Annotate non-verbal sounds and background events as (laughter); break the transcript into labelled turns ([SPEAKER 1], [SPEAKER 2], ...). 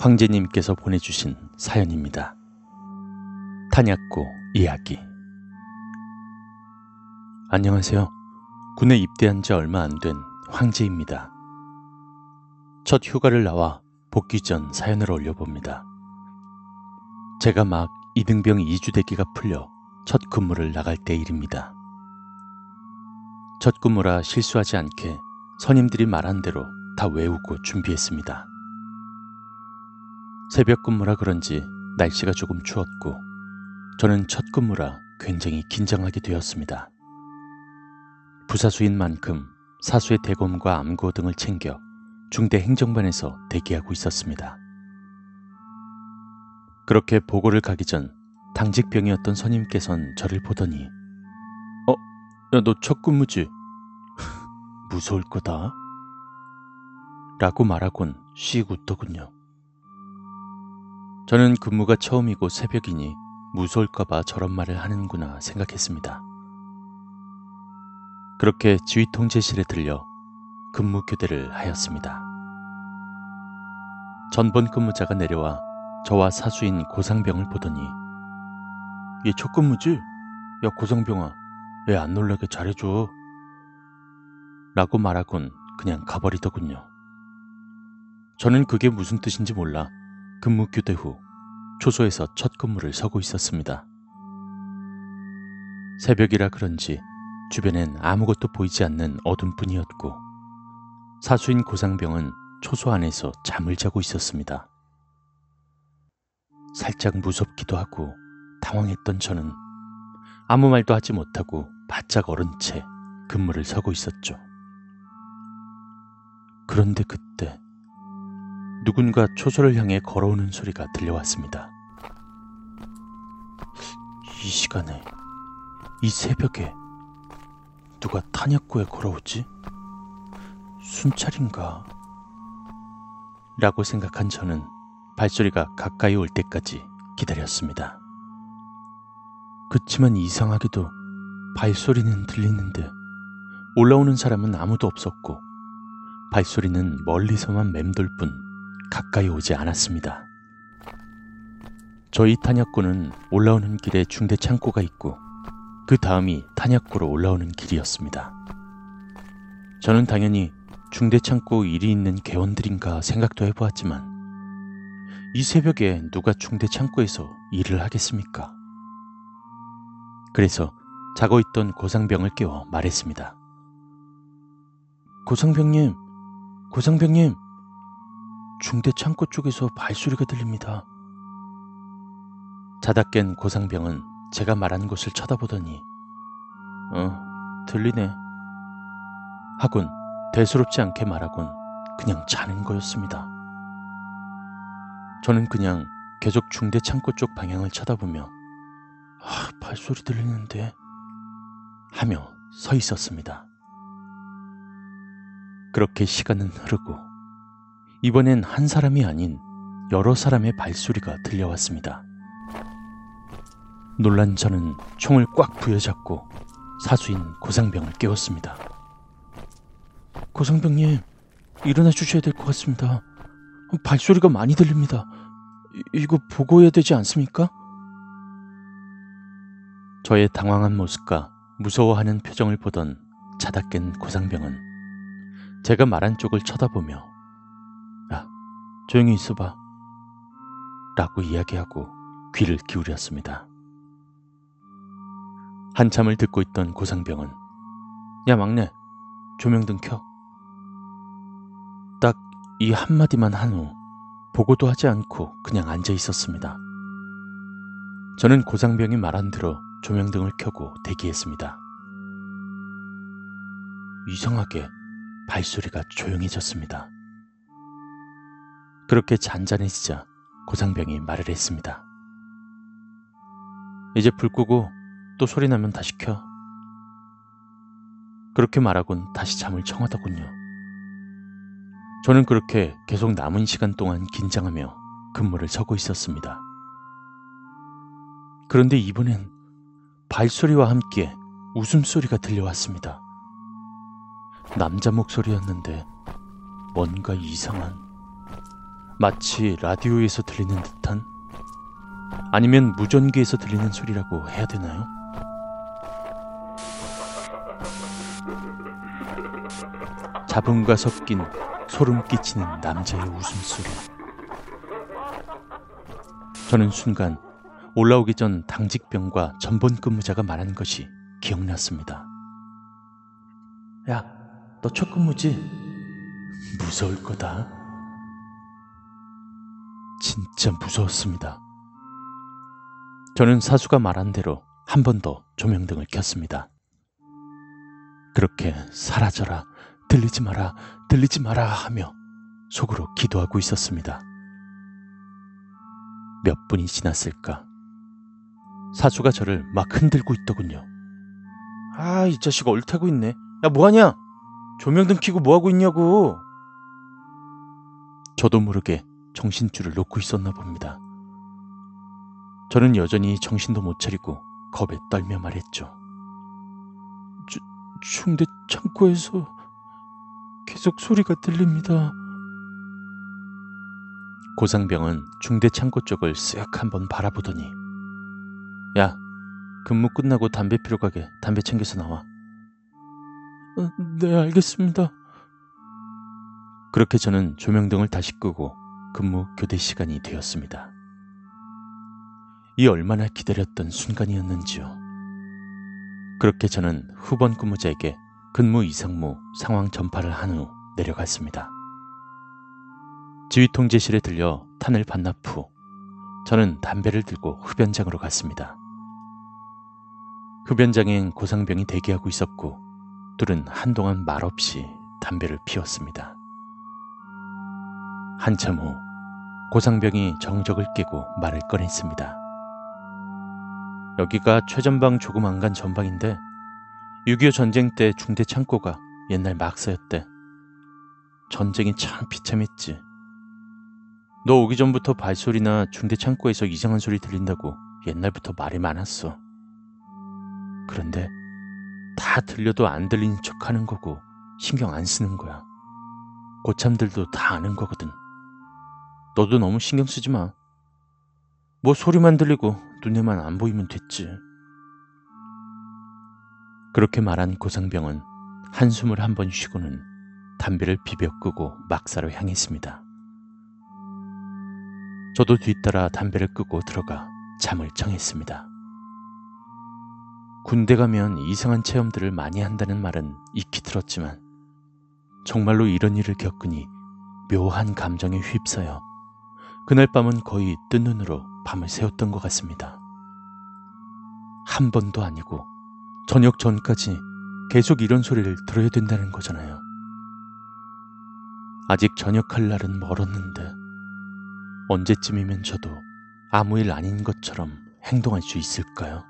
[SPEAKER 1] 황제님께서 보내주신 사연입니다. 탄약고 이야기. 안녕하세요. 군에 입대한 지 얼마 안 된 황제입니다. 첫 휴가를 나와 복귀 전 사연을 올려봅니다. 제가 막 이등병 이주대기가 풀려 첫 근무를 나갈 때 일입니다. 첫 근무라 실수하지 않게 선임들이 말한 대로 다 외우고 준비했습니다. 새벽 근무라 그런지 날씨가 조금 추웠고 저는 첫 근무라 굉장히 긴장하게 되었습니다. 부사수인 만큼 사수의 대검과 암고 등을 챙겨 중대 행정반에서 대기하고 있었습니다. 그렇게 보고를 가기 전 당직병이었던 선임께선 저를 보더니 어? 야 너 첫 근무지? (laughs) 무서울 거다. 라고 말하곤 씩 웃더군요. 저는 근무가 처음이고 새벽이니 무서울까봐 저런 말을 하는구나 생각했습니다. 그렇게 지휘 통제실에 들려 근무 교대를 하였습니다. 전번 근무자가 내려와 저와 사수인 고상병을 보더니 얘 첫 근무지? 야 고상병아 애안 놀라게 잘해줘 라고 말하곤 그냥 가버리더군요. 저는 그게 무슨 뜻인지 몰라 근무 교대 후 초소에서 첫 근무를 서고 있었습니다. 새벽이라 그런지 주변엔 아무것도 보이지 않는 어둠뿐이었고 사수인 고상병은 초소 안에서 잠을 자고 있었습니다. 살짝 무섭기도 하고 당황했던 저는 아무 말도 하지 못하고 바짝 얼은 채 근무를 서고 있었죠. 그런데 그때 누군가 초소를 향해 걸어오는 소리가 들려왔습니다. 이 시간에, 이 새벽에 누가 탄약고에 걸어오지? 순찰인가? 라고 생각한 저는 발소리가 가까이 올 때까지 기다렸습니다. 그치만 이상하게도 발소리는 들리는데 올라오는 사람은 아무도 없었고 발소리는 멀리서만 맴돌 뿐 가까이 오지 않았습니다. 저희 탄약고는 올라오는 길에 중대 창고가 있고 그 다음이 탄약고로 올라오는 길이었습니다. 저는 당연히 중대 창고 일이 있는 개원들인가 생각도 해보았지만 이 새벽에 누가 중대 창고에서 일을 하겠습니까? 그래서 자고 있던 고상병을 깨워 말했습니다. 고상병님, 고상병님, 중대 창고 쪽에서 발소리가 들립니다. 자다 깬 고상병은 제가 말한 곳을 쳐다보더니 어, 들리네. 하곤 대수롭지 않게 말하곤 그냥 자는 거였습니다. 저는 그냥 계속 중대 창고 쪽 방향을 쳐다보며 아, 발소리 들리는데 하며 서 있었습니다. 그렇게 시간은 흐르고 이번엔 한 사람이 아닌 여러 사람의 발소리가 들려왔습니다. 놀란 저는 총을 꽉 부여잡고 사수인 고상병을 깨웠습니다. 고상병님, 일어나 주셔야 될 것 같습니다. 발소리가 많이 들립니다. 이거 보고해야 되지 않습니까? 저의 당황한 모습과 무서워하는 표정을 보던 자다 깬 고상병은 제가 말한 쪽을 쳐다보며 조용히 있어봐. 라고 이야기하고 귀를 기울였습니다. 한참을 듣고 있던 고상병은 야 막내 조명등 켜. 딱 이 한마디만 한 후 보고도 하지 않고 그냥 앉아 있었습니다. 저는 고상병이 말한 대로 조명등을 켜고 대기했습니다. 이상하게 발소리가 조용해졌습니다. 그렇게 잔잔해지자 고상병이 말을 했습니다. 이제 불 끄고 또 소리 나면 다시 켜. 그렇게 말하곤 다시 잠을 청하더군요. 저는 그렇게 계속 남은 시간 동안 긴장하며 근무를 서고 있었습니다. 그런데 이번엔 발소리와 함께 웃음소리가 들려왔습니다. 남자 목소리였는데 뭔가 이상한 마치 라디오에서 들리는 듯한 아니면 무전기에서 들리는 소리라고 해야 되나요? 잡음과 섞인 소름 끼치는 남자의 웃음소리. 저는 순간 올라오기 전 당직병과 전본 근무자가 말한 것이 기억났습니다. 야, 너 첫 근무지? 무서울 거다. 진짜 무서웠습니다. 저는 사수가 말한 대로 한 번 더 조명등을 켰습니다. 그렇게 사라져라, 들리지 마라, 들리지 마라 하며 속으로 기도하고 있었습니다. 몇 분이 지났을까? 사수가 저를 막 흔들고 있더군요. 아, 이 자식 얼타고 있네. 야, 뭐하냐? 조명등 켜고 뭐하고 있냐고. 저도 모르게 정신줄을 놓고 있었나 봅니다. 저는 여전히 정신도 못 차리고 겁에 떨며 말했죠. 주, 중대 창고에서 계속 소리가 들립니다. 고상병은 중대 창고 쪽을 쓱 한번 바라보더니 야, 근무 끝나고 담배 피러 가게 담배 챙겨서 나와. 어, 네, 알겠습니다. 그렇게 저는 조명등을 다시 끄고 근무 교대 시간이 되었습니다. 이 얼마나 기다렸던 순간이었는지요. 그렇게 저는 후번 근무자에게 근무 이상무 상황 전파를 한 후 내려갔습니다. 지휘 통제실에 들려 탄을 반납 후 저는 담배를 들고 흡연장으로 갔습니다. 흡연장엔 고상병이 대기하고 있었고 둘은 한동안 말없이 담배를 피웠습니다. 한참 후 고상병이 정적을 깨고 말을 꺼냈습니다. 여기가 최전방 조금 안 간 전방인데 6.25 전쟁 때 중대 창고가 옛날 막사였대. 전쟁이 참 비참했지. 너 오기 전부터 발소리나 중대 창고에서 이상한 소리 들린다고 옛날부터 말이 많았어. 그런데 다 들려도 안 들리는 척 하는 거고 신경 안 쓰는 거야. 고참들도 다 아는 거거든. 너도 너무 신경 쓰지 마. 뭐 소리만 들리고 눈에만 안 보이면 됐지. 그렇게 말한 고상병은 한숨을 한 번 쉬고는 담배를 비벼 끄고 막사로 향했습니다. 저도 뒤따라 담배를 끄고 들어가 잠을 청했습니다. 군대 가면 이상한 체험들을 많이 한다는 말은 익히 들었지만 정말로 이런 일을 겪으니 묘한 감정에 휩싸여 그날 밤은 거의 뜬 눈으로 밤을 새웠던 것 같습니다. 한 번도 아니고 저녁 전까지 계속 이런 소리를 들어야 된다는 거잖아요. 아직 전역할 날은 멀었는데 언제쯤이면 저도 아무 일 아닌 것처럼 행동할 수 있을까요?